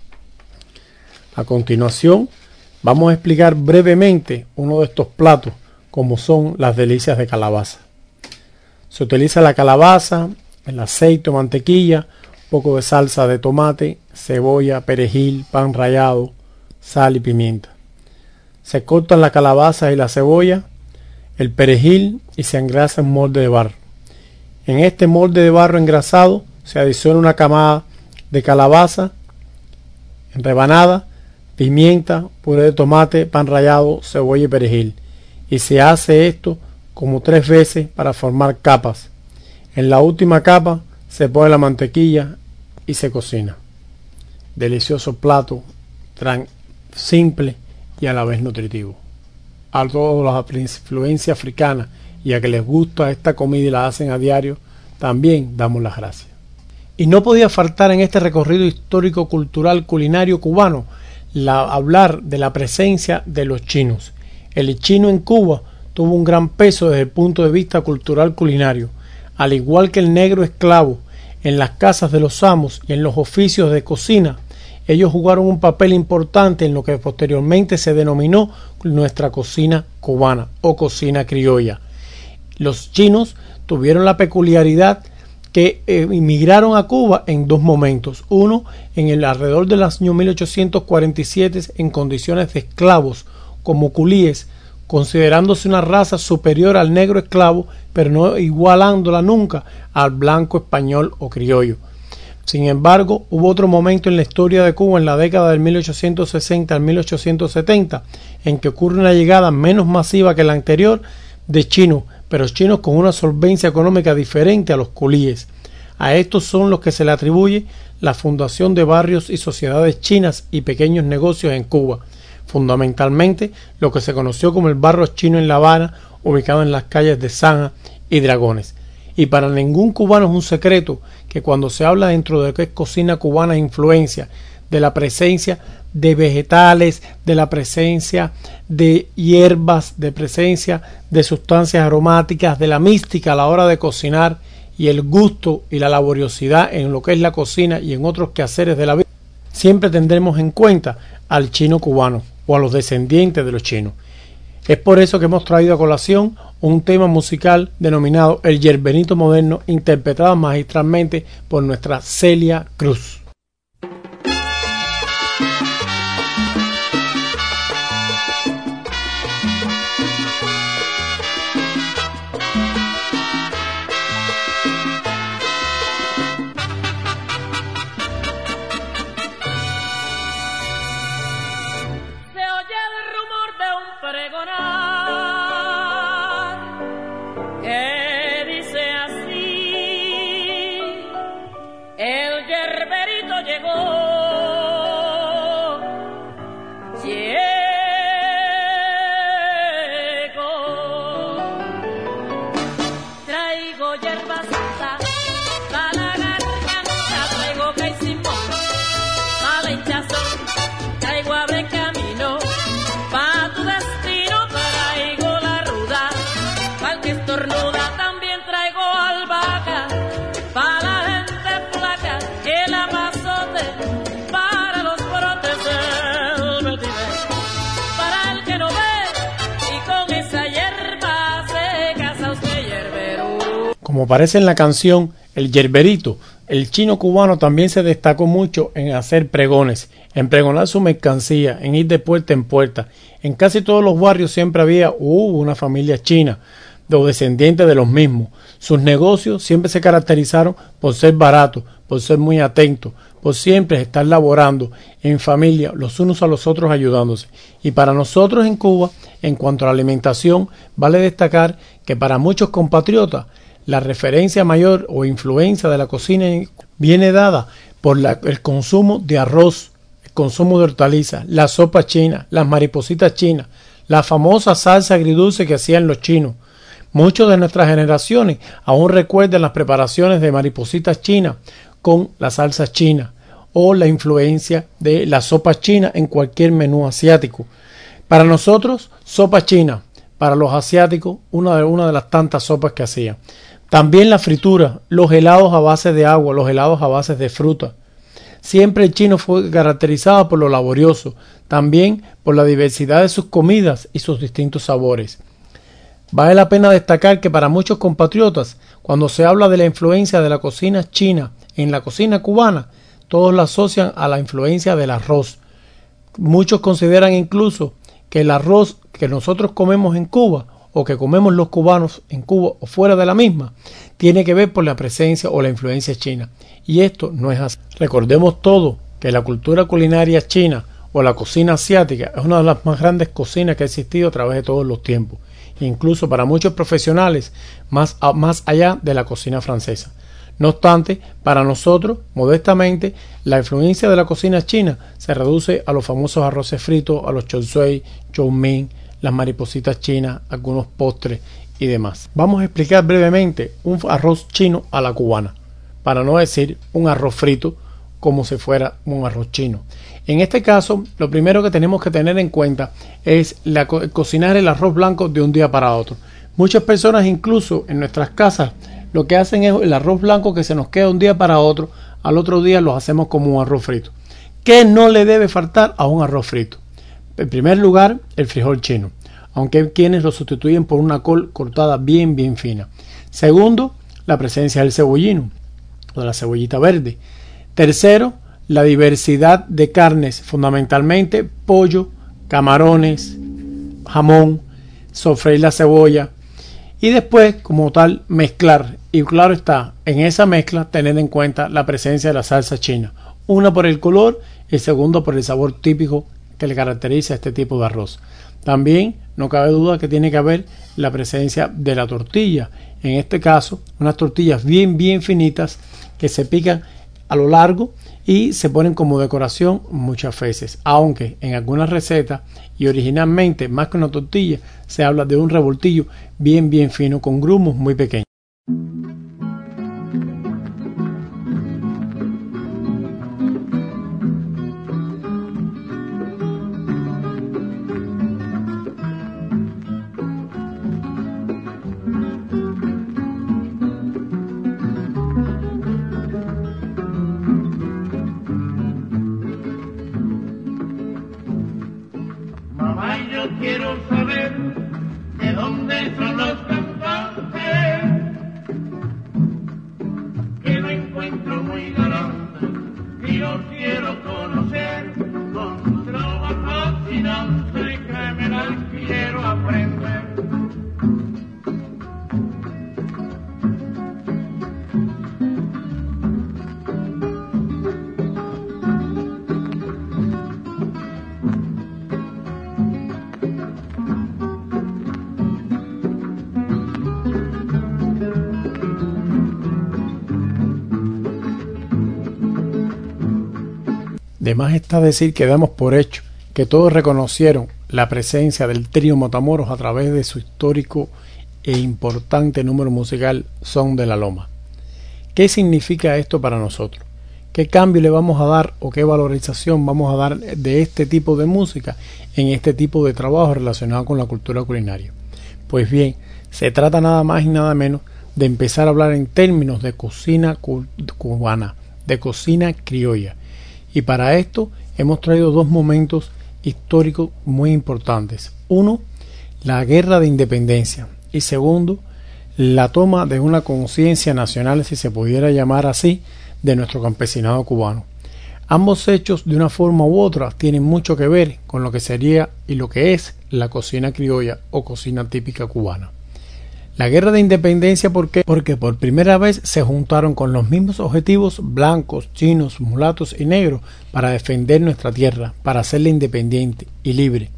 A continuación, Vamos a explicar brevemente uno de estos platos, como son las delicias de calabaza. Se utiliza la calabaza, el aceite o mantequilla, poco de salsa de tomate, cebolla, perejil, pan rallado, sal y pimienta. Se cortan la calabaza y la cebolla, el perejil y se engrasa en molde de barro. En este molde de barro engrasado se adiciona una camada de calabaza en rebanada pimienta, puré de tomate, pan rallado, cebolla y perejil. Y se hace esto como tres veces para formar capas. En la última capa se pone la mantequilla y se cocina. Delicioso plato, simple y a la vez nutritivo. A todos los de influencia africana y a que les gusta esta comida y la hacen a diario, también damos las gracias. Y no podía faltar en este recorrido histórico, cultural, culinario cubano hablar de la presencia de los chinos. El chino en Cuba tuvo un gran peso desde el punto de vista cultural culinario, al igual que el negro esclavo en las casas de los amos y en los oficios de cocina. Ellos jugaron un papel importante en lo que posteriormente se denominó nuestra cocina cubana o cocina criolla. Los chinos tuvieron la peculiaridad que emigraron eh, a Cuba en dos momentos. Uno, en el alrededor del año 1847 en condiciones de esclavos como culíes, considerándose una raza superior al negro esclavo, pero no igualándola nunca al blanco español o criollo. Sin embargo, hubo otro momento en la historia de Cuba en la década del 1860 al 1870 en que ocurre una llegada menos masiva que la anterior de chinos pero chinos con una solvencia económica diferente a los culíes. A estos son los que se le atribuye la fundación de barrios y sociedades chinas y pequeños negocios en Cuba, fundamentalmente lo que se conoció como el barrio chino en La Habana, ubicado en las calles de Zanja y Dragones. Y para ningún cubano es un secreto que cuando se habla dentro de es cocina cubana influencia de la presencia de vegetales, de la presencia de hierbas, de presencia de sustancias aromáticas, de la mística a la hora de cocinar y el gusto y la laboriosidad en lo que es la cocina y en otros quehaceres de la vida, siempre tendremos en cuenta al chino cubano o a los descendientes de los chinos. Es por eso que hemos traído a colación un tema musical denominado El Yerbenito Moderno, interpretado magistralmente por nuestra Celia Cruz. Aparece en la canción El Yerberito, el chino cubano también se destacó mucho en hacer pregones, en pregonar su mercancía, en ir de puerta en puerta. En casi todos los barrios siempre había uh, una familia china o descendientes de los mismos. Sus negocios siempre se caracterizaron por ser baratos, por ser muy atentos, por siempre estar laborando en familia, los unos a los otros ayudándose. Y para nosotros en Cuba, en cuanto a la alimentación, vale destacar que para muchos compatriotas la referencia mayor o influencia de la cocina viene dada por el consumo de arroz, el consumo de hortalizas, la sopa china, las maripositas chinas, la famosa salsa agridulce que hacían los chinos. Muchos de nuestras generaciones aún recuerdan las preparaciones de maripositas chinas con la salsa china o la influencia de la sopa china en cualquier menú asiático. Para nosotros, sopa china. Para los asiáticos, una de, una de las tantas sopas que hacían. También la fritura, los helados a base de agua, los helados a base de fruta. Siempre el chino fue caracterizado por lo laborioso, también por la diversidad de sus comidas y sus distintos sabores. Vale la pena destacar que para muchos compatriotas, cuando se habla de la influencia de la cocina china en la cocina cubana, todos la asocian a la influencia del arroz. Muchos consideran incluso que el arroz que nosotros comemos en Cuba o que comemos los cubanos en Cuba o fuera de la misma tiene que ver por la presencia o la influencia china. Y esto no es así. Recordemos todo que la cultura culinaria china o la cocina asiática es una de las más grandes cocinas que ha existido a través de todos los tiempos, incluso para muchos profesionales más, más allá de la cocina francesa. No obstante, para nosotros, modestamente, la influencia de la cocina china se reduce a los famosos arroces fritos, a los chop suey, chow mein, las maripositas chinas, algunos postres y demás. Vamos a explicar brevemente un arroz chino a la cubana, para no decir un arroz frito como si fuera un arroz chino. En este caso, lo primero que tenemos que tener en cuenta es la, cocinar el arroz blanco de un día para otro. Muchas personas incluso en nuestras casas lo que hacen es el arroz blanco que se nos queda un día para otro, al otro día lo hacemos como un arroz frito. ¿Qué no le debe faltar a un arroz frito? En primer lugar, el frijol chino, aunque quienes lo sustituyen por una col cortada bien, bien fina. Segundo, la presencia del cebollino, o de la cebollita verde. Tercero, la diversidad de carnes, fundamentalmente pollo, camarones, jamón, sofreír la cebolla y después, como tal, mezclar. Y claro está, en esa mezcla tener en cuenta la presencia de la salsa china, una por el color y segundo por el sabor típico que le caracteriza a este tipo de arroz. También no cabe duda que tiene que haber la presencia de la tortilla. En este caso, unas tortillas bien, bien finitas que se pican a lo largo y se ponen como decoración muchas veces. Aunque en algunas recetas y originalmente más que una tortilla se habla de un revoltillo bien, bien fino con grumos muy pequeños. De más está decir que damos por hecho que todos reconocieron la presencia del trío Motamoros a través de su histórico e importante número musical Son de la Loma. ¿Qué significa esto para nosotros? ¿Qué cambio le vamos a dar o qué valorización vamos a dar de este tipo de música en este tipo de trabajo relacionado con la cultura culinaria? Pues bien, se trata nada más y nada menos de empezar a hablar en términos de cocina cubana, de cocina criolla, y para esto hemos traído dos momentos históricos muy importantes. Uno, la guerra de independencia. Y segundo, la toma de una conciencia nacional, si se pudiera llamar así, de nuestro campesinado cubano. Ambos hechos, de una forma u otra, tienen mucho que ver con lo que sería y lo que es la cocina criolla o cocina típica cubana. La guerra de independencia, ¿por qué? Porque por primera vez se juntaron con los mismos objetivos blancos, chinos, mulatos y negros para defender nuestra tierra, para hacerla independiente y libre.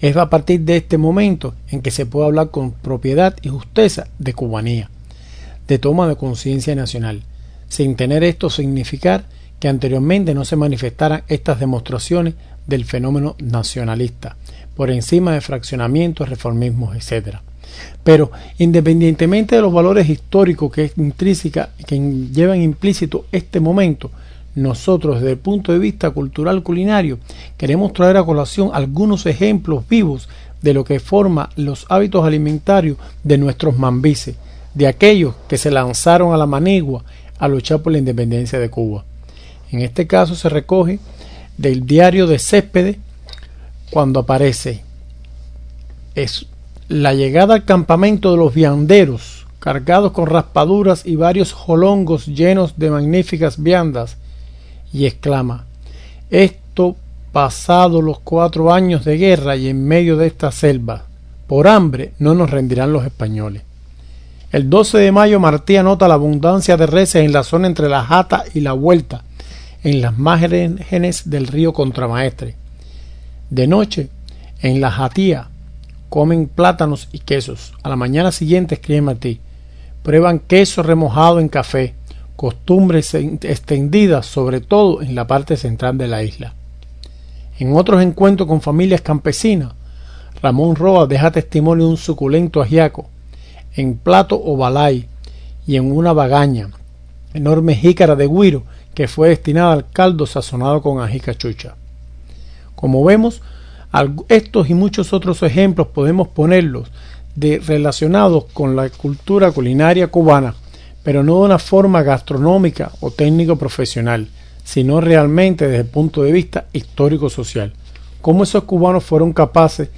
Es a partir de este momento en que se puede hablar con propiedad y justeza de cubanía, de toma de conciencia nacional, sin tener esto significar que anteriormente no se manifestaran estas demostraciones del fenómeno nacionalista, por encima de fraccionamientos, reformismos, etc. Pero independientemente de los valores históricos que intrínseca, que llevan implícito este momento, nosotros desde el punto de vista cultural culinario queremos traer a colación algunos ejemplos vivos de lo que forma los hábitos alimentarios de nuestros mambises, de aquellos que se lanzaron a la manigua a luchar por la independencia de Cuba. En este caso se recoge del diario de Céspedes cuando aparece es la llegada al campamento de los vianderos, cargados con raspaduras y varios jolongos llenos de magníficas viandas, y exclama Esto pasado los cuatro años de guerra y en medio de esta selva, por hambre no nos rendirán los españoles. El 12 de mayo Martí anota la abundancia de reses en la zona entre la Jata y la Vuelta, en las márgenes del río Contramaestre. De noche, en la Jatía, comen plátanos y quesos. A la mañana siguiente, escribe Martí, prueban queso remojado en café, costumbres extendidas sobre todo en la parte central de la isla. En otros encuentros con familias campesinas, Ramón Roa deja testimonio de un suculento ajiaco, en plato o balay y en una bagaña, enorme jícara de guiro que fue destinada al caldo sazonado con ají cachucha. Como vemos, estos y muchos otros ejemplos podemos ponerlos de, relacionados con la cultura culinaria cubana, pero no de una forma gastronómica o técnico profesional, sino realmente desde el punto de vista histórico-social. Cómo esos cubanos fueron capaces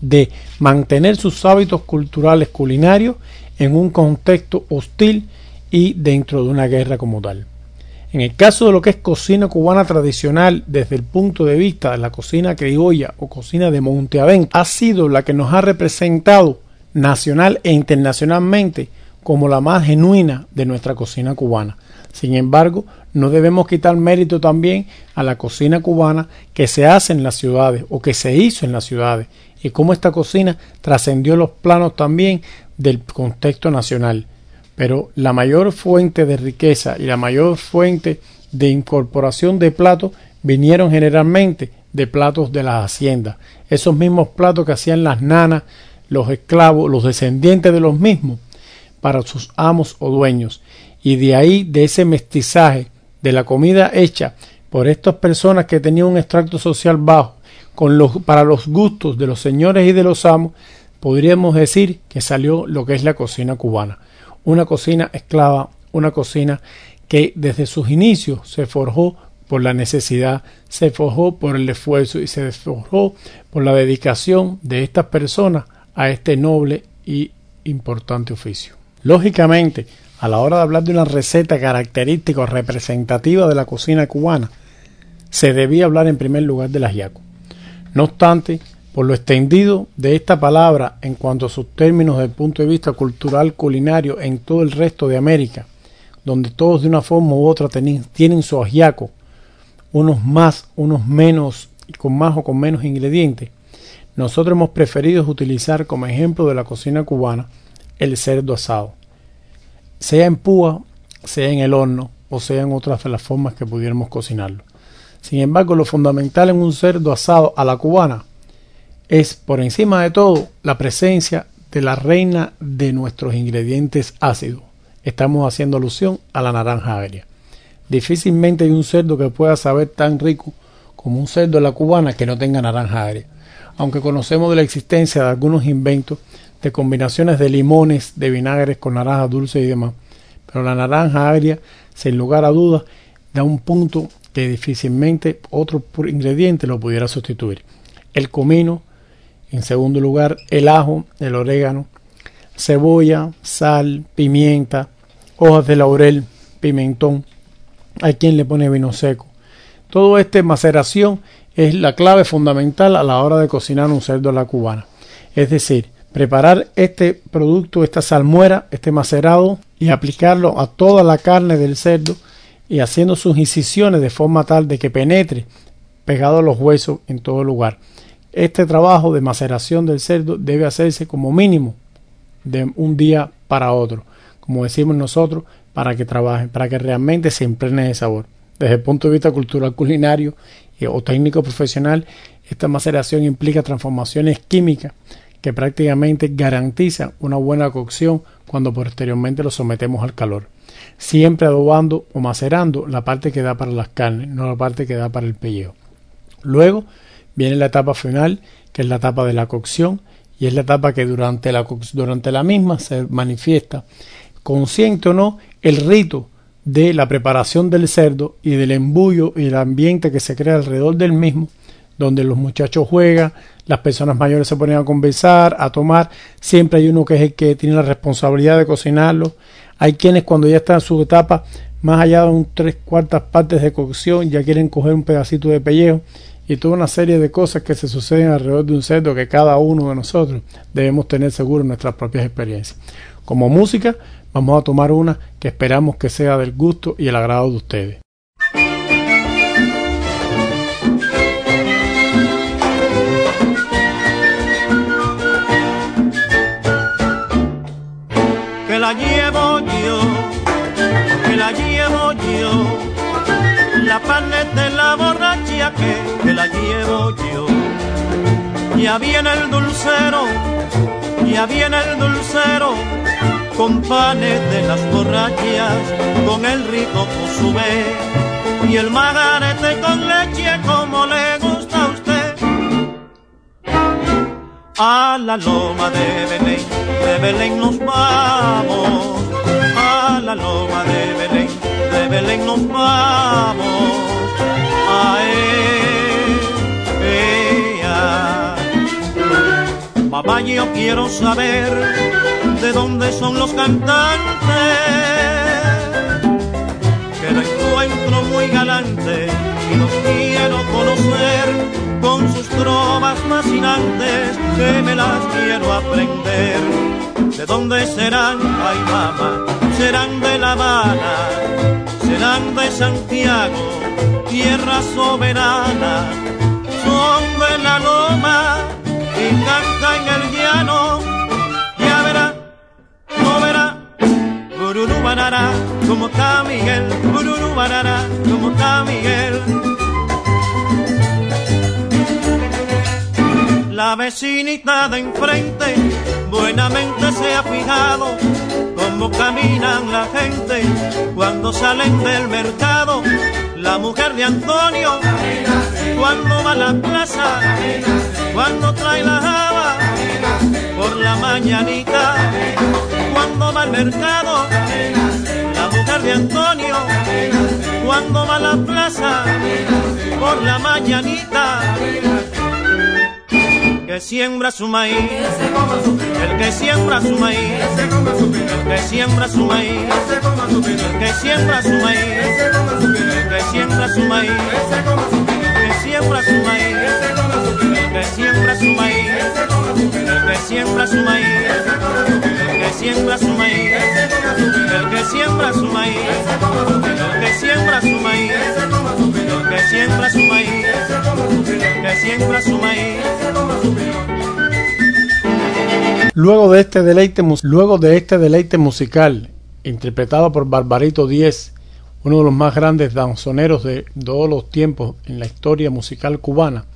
de mantener sus hábitos culturales culinarios en un contexto hostil y dentro de una guerra como tal. En el caso de lo que es cocina cubana tradicional desde el punto de vista de la cocina criolla o cocina de Monteavent, ha sido la que nos ha representado nacional e internacionalmente como la más genuina de nuestra cocina cubana. Sin embargo, no debemos quitar mérito también a la cocina cubana que se hace en las ciudades o que se hizo en las ciudades y cómo esta cocina trascendió los planos también del contexto nacional pero la mayor fuente de riqueza y la mayor fuente de incorporación de platos vinieron generalmente de platos de las haciendas, esos mismos platos que hacían las nanas, los esclavos, los descendientes de los mismos, para sus amos o dueños, y de ahí, de ese mestizaje, de la comida hecha por estas personas que tenían un extracto social bajo, para los gustos de los señores y de los amos, podríamos decir que salió lo que es la cocina cubana una cocina esclava, una cocina que desde sus inicios se forjó por la necesidad, se forjó por el esfuerzo y se forjó por la dedicación de estas personas a este noble y importante oficio. Lógicamente, a la hora de hablar de una receta característica o representativa de la cocina cubana, se debía hablar en primer lugar del ajiaco. No obstante, por lo extendido de esta palabra en cuanto a sus términos desde el punto de vista cultural culinario en todo el resto de América, donde todos de una forma u otra tienen su ajiaco, unos más, unos menos, con más o con menos ingredientes, nosotros hemos preferido utilizar como ejemplo de la cocina cubana el cerdo asado, sea en púa, sea en el horno o sea en otras de las formas que pudiéramos cocinarlo. Sin embargo, lo fundamental en un cerdo asado a la cubana es, por encima de todo, la presencia de la reina de nuestros ingredientes ácidos. Estamos haciendo alusión a la naranja agria. Difícilmente hay un cerdo que pueda saber tan rico como un cerdo de la cubana que no tenga naranja agria. Aunque conocemos de la existencia de algunos inventos de combinaciones de limones, de vinagres con naranja dulce y demás, pero la naranja agria, sin lugar a dudas, da un punto que difícilmente otro ingrediente lo pudiera sustituir. El comino, en segundo lugar, el ajo, el orégano, cebolla, sal, pimienta, hojas de laurel, pimentón. Hay quien le pone vino seco. Todo este maceración es la clave fundamental a la hora de cocinar un cerdo a la cubana. Es decir, preparar este producto, esta salmuera, este macerado y aplicarlo a toda la carne del cerdo y haciendo sus incisiones de forma tal de que penetre pegado a los huesos en todo lugar. Este trabajo de maceración del cerdo debe hacerse como mínimo de un día para otro, como decimos nosotros, para que trabaje, para que realmente se impregne de sabor. Desde el punto de vista cultural culinario o técnico profesional, esta maceración implica transformaciones químicas que prácticamente garantizan una buena cocción cuando posteriormente lo sometemos al calor. Siempre adobando o macerando la parte que da para las carnes, no la parte que da para el pellejo. Luego Viene la etapa final, que es la etapa de la cocción, y es la etapa que durante la, durante la misma se manifiesta, consciente o no, el rito de la preparación del cerdo y del embullo y el ambiente que se crea alrededor del mismo, donde los muchachos juegan, las personas mayores se ponen a conversar, a tomar, siempre hay uno que es el que tiene la responsabilidad de cocinarlo, hay quienes cuando ya están en su etapa, más allá de un tres cuartas partes de cocción, ya quieren coger un pedacito de pellejo y toda una serie de cosas que se suceden alrededor de un cerdo que cada uno de nosotros debemos tener seguro en nuestras propias experiencias. Como música, vamos a tomar una que esperamos que sea del gusto y el agrado de ustedes. Llevo yo. Ya el dulcero, ya viene el dulcero, con panes de las borrachas, con el rico sube y el magarete con leche como le gusta a usted. A la loma de Belén, de Belén nos vamos, a la loma de Belén, de Belén nos vamos. Papá, yo quiero saber de dónde son los cantantes, que lo encuentro muy galante y los quiero conocer con sus trovas fascinantes, que me las quiero aprender. ¿De dónde serán? Ay, mamá, serán de La Habana, serán de Santiago, tierra soberana, son de la loma y canta en el llano. Ya verá, no verá, bururu banana, como está Miguel, bururu banana, como está Miguel. La vecinita de enfrente buenamente se ha fijado cómo caminan la gente cuando salen del mercado. La mujer de Antonio, cuando va a la plaza, cuando trae la java por la mañanita, cuando va al mercado, la mujer de Antonio, cuando va a la plaza por la mañanita. Que siembra su maíz, el que siembra su maíz, el que siembra su maíz, el que siembra su maíz, que siembra su maíz, el que siembra su maíz, el que siembra su maíz, el que siembra su maíz, el que siembra su maíz, el que siembra su maíz, el que siembra su maíz, el que siembra su maíz, el que siembra su maíz. Luego de este deleite, luego de este deleite musical, interpretado por Barbarito Díez, uno de los más grandes danzoneros de todos los tiempos en la historia musical cubana,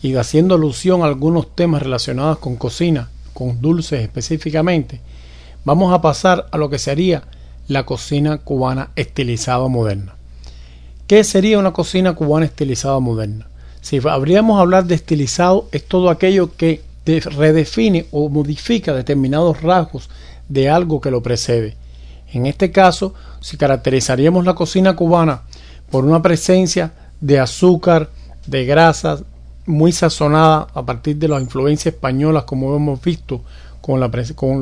y haciendo alusión a algunos temas relacionados con cocina, con dulces específicamente, vamos a pasar a lo que sería la cocina cubana estilizada moderna. ¿Qué sería una cocina cubana estilizada moderna? Si habríamos hablar de estilizado, es todo aquello que redefine o modifica determinados rasgos de algo que lo precede. En este caso, si caracterizaríamos la cocina cubana por una presencia de azúcar, de grasas, muy sazonada a partir de las influencias españolas, como hemos visto con,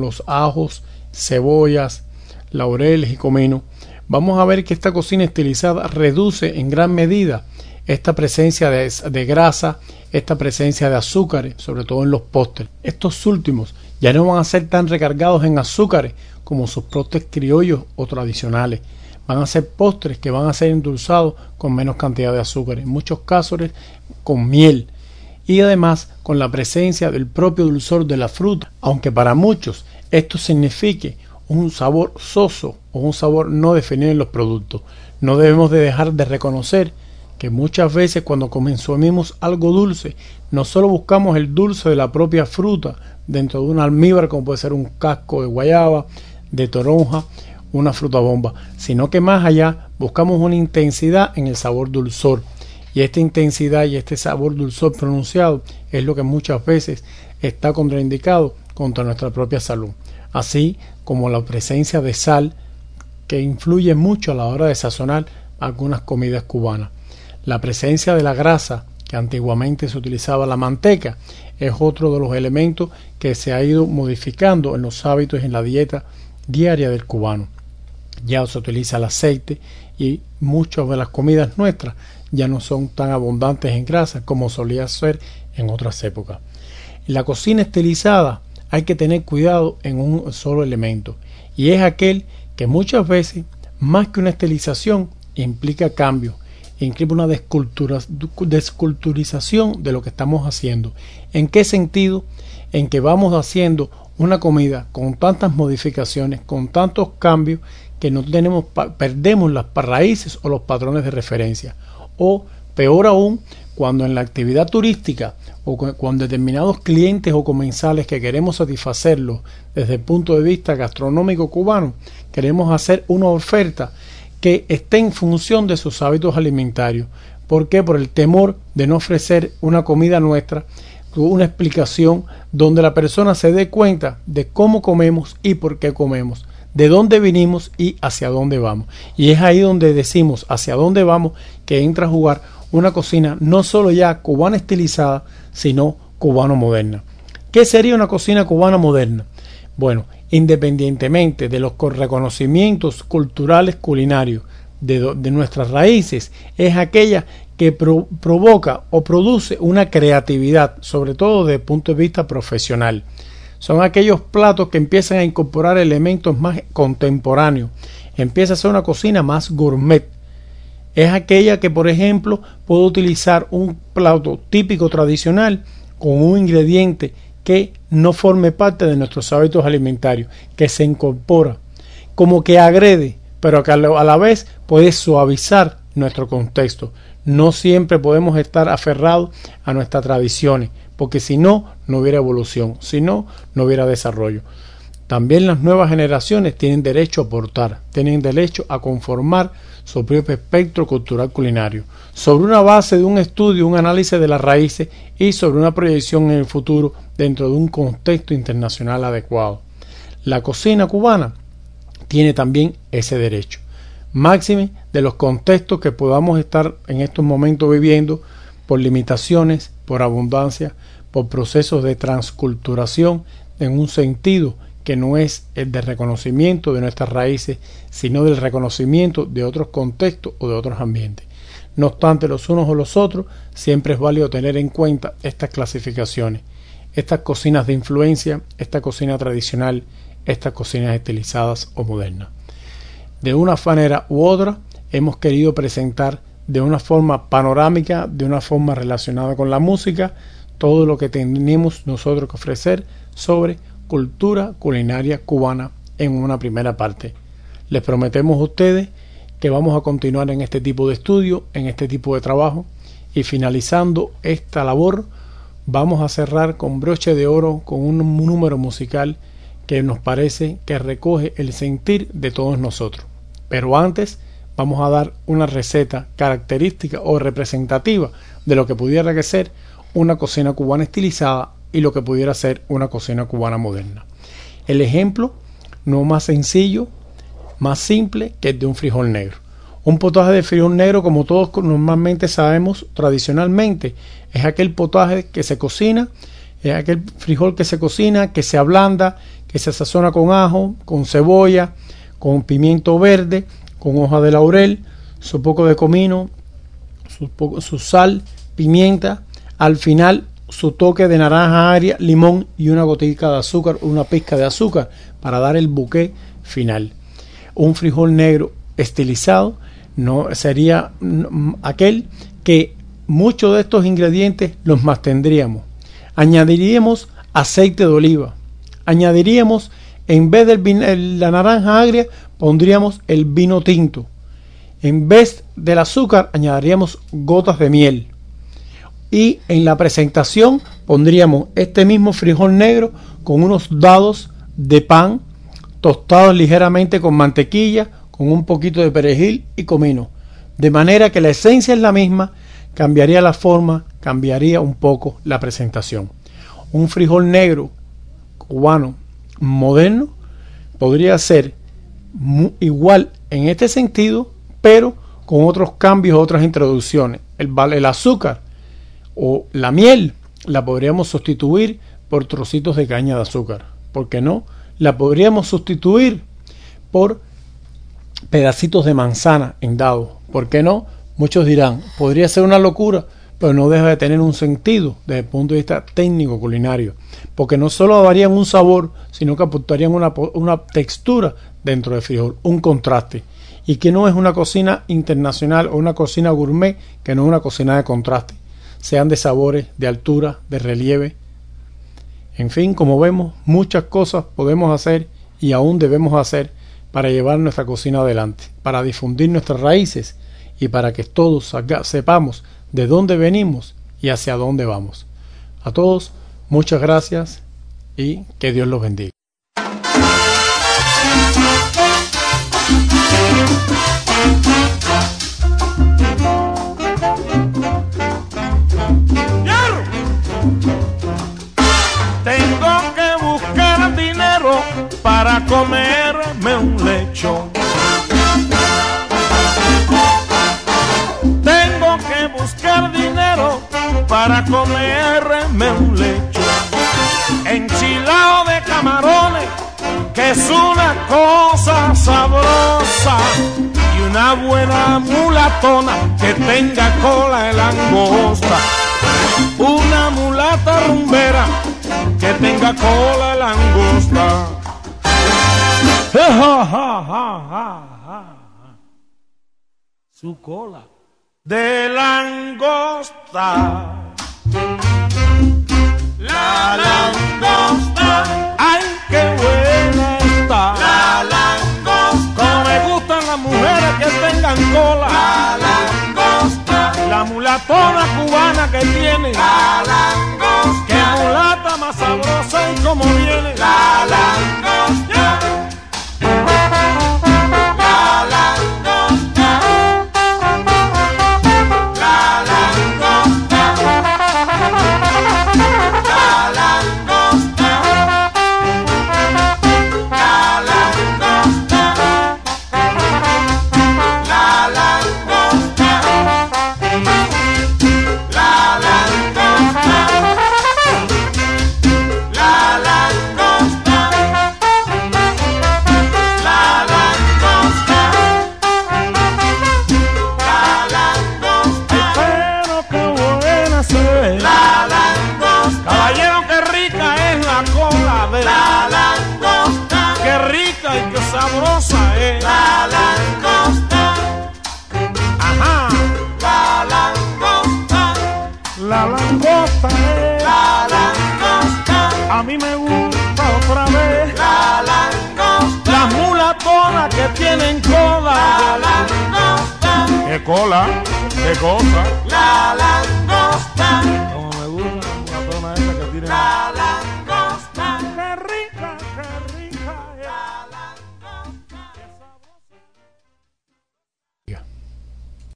los ajos, cebollas, laureles y comino, vamos a ver que esta cocina estilizada reduce en gran medida esta presencia de, grasa, esta presencia de azúcares, sobre todo en los postres. Estos últimos ya no van a ser tan recargados en azúcares como sus postres criollos o tradicionales. Van a ser postres que van a ser endulzados con menos cantidad de azúcar, en muchos casos con miel y además con la presencia del propio dulzor de la fruta, aunque para muchos esto signifique un sabor soso o un sabor no definido en los productos. No debemos de dejar de reconocer que muchas veces cuando consumimos algo dulce, no solo buscamos el dulce de la propia fruta dentro de un almíbar, como puede ser un casco de guayaba, de toronja, una fruta bomba, sino que más allá buscamos una intensidad en el sabor dulzor. Y esta intensidad y este sabor dulzor pronunciado es lo que muchas veces está contraindicado contra nuestra propia salud. Así como la presencia de sal que influye mucho a la hora de sazonar algunas comidas cubanas. La presencia de la grasa, que antiguamente se utilizaba la manteca, es otro de los elementos que se ha ido modificando en los hábitos y en la dieta diaria del cubano. Ya se utiliza el aceite y muchas de las comidas nuestras ya no son tan abundantes en grasa como solía ser en otras épocas. La cocina estilizada hay que tener cuidado en un solo elemento y es aquel que muchas veces más que una estilización implica cambio implica una desculturización de lo que estamos haciendo. ¿En qué sentido? En que vamos haciendo una comida con tantas modificaciones, con tantos cambios, que no tenemos, perdemos las raíces o los patrones de referencia. O peor aún, cuando en la actividad turística o cuando determinados clientes o comensales que queremos satisfacerlos desde el punto de vista gastronómico cubano, queremos hacer una oferta que esté en función de sus hábitos alimentarios. ¿Por qué? Por el temor de no ofrecer una comida nuestra, una explicación donde la persona se dé cuenta de cómo comemos y por qué comemos, de dónde vinimos y hacia dónde vamos. Y es ahí donde decimos hacia dónde vamos que entra a jugar una cocina no solo ya cubana estilizada, sino cubano moderna. ¿Qué sería una cocina cubana moderna? Bueno, independientemente de los reconocimientos culturales culinarios de, nuestras raíces, es aquella que provoca o produce una creatividad, sobre todo desde el punto de vista profesional. Son aquellos platos que empiezan a incorporar elementos más contemporáneos. Empieza a ser una cocina más gourmet. Es aquella que, por ejemplo, puede utilizar un plato típico tradicional con un ingrediente que no forme parte de nuestros hábitos alimentarios, que se incorpora, como que agrede, pero que a la vez puede suavizar nuestro contexto. No siempre podemos estar aferrados a nuestras tradiciones, porque si no, no hubiera evolución, si no, no hubiera desarrollo. También las nuevas generaciones tienen derecho a aportar, tienen derecho a conformar su propio espectro cultural culinario, sobre una base de un estudio, un análisis de las raíces y sobre una proyección en el futuro dentro de un contexto internacional adecuado. La cocina cubana tiene también ese derecho, máxime de los contextos que podamos estar en estos momentos viviendo por limitaciones, por abundancia, por procesos de transculturación en un sentido que no es el de reconocimiento de nuestras raíces, sino del reconocimiento de otros contextos o de otros ambientes. No obstante, los unos o los otros, siempre es válido tener en cuenta estas clasificaciones, estas cocinas de influencia, esta cocina tradicional, estas cocinas estilizadas o modernas. De una manera u otra, hemos querido presentar de una forma panorámica, de una forma relacionada con la música, todo lo que tenemos nosotros que ofrecer sobre cultura culinaria cubana en una primera parte. Les prometemos a ustedes que vamos a continuar en este tipo de estudio, en este tipo de trabajo y finalizando esta labor vamos a cerrar con broche de oro con un número musical que nos parece que recoge el sentir de todos nosotros. Pero antes vamos a dar una receta característica o representativa de lo que pudiera ser una cocina cubana estilizada y lo que pudiera ser una cocina cubana moderna. El ejemplo no más sencillo, más simple que el de un frijol negro. Un potaje de frijol negro, como todos normalmente sabemos tradicionalmente, es aquel potaje que se cocina, es aquel frijol que se cocina, que se ablanda, que se sazona con ajo, con cebolla, con pimiento verde, con hoja de laurel, su poco de comino, su, sal, pimienta, al final su toque de naranja agria, limón y una gotica de azúcar, una pizca de azúcar para dar el buque final. Un frijol negro estilizado no sería aquel que muchos de estos ingredientes los mantendríamos. Añadiríamos aceite de oliva, añadiríamos en vez de la naranja agria pondríamos el vino tinto. En vez del azúcar añadiríamos gotas de miel. Y en la presentación pondríamos este mismo frijol negro con unos dados de pan tostados ligeramente con mantequilla, con un poquito de perejil y comino. De manera que la esencia es la misma, cambiaría la forma, cambiaría un poco la presentación. Un frijol negro cubano moderno podría ser igual en este sentido, pero con otros cambios, otras introducciones. El, azúcar o la miel la podríamos sustituir por trocitos de caña de azúcar. ¿Por qué no? La podríamos sustituir por pedacitos de manzana en dado. ¿Por qué no? Muchos dirán, podría ser una locura, pero no deja de tener un sentido desde el punto de vista técnico culinario, porque no solo darían un sabor, sino que aportarían una, una textura dentro del frijol, un contraste. Y que no es una cocina internacional o una cocina gourmet, que no es una cocina de contraste, sean de sabores, de altura, de relieve. En fin, como vemos, muchas cosas podemos hacer y aún debemos hacer para llevar nuestra cocina adelante, para difundir nuestras raíces y para que todos sepamos de dónde venimos y hacia dónde vamos. A todos, muchas gracias y que Dios los bendiga. Tengo que buscar dinero para comerme un lecho para comerme un lecho. Enchilado de camarones, que es una cosa sabrosa, y una buena mulatona que tenga cola de langosta, una mulata rumbera que tenga cola de langosta. Su cola de langosta. La langosta, ay, qué buena está. La langosta, como me gustan las mujeres que tengan cola. La langosta, la mulatona cubana que tiene. La langosta, que mulata más sabrosa y como viene. La langosta. Tienen cola. La. ¿Qué cola? ¿Qué cosa? La langosta. Como me gusta la mulatona esa que tiene. La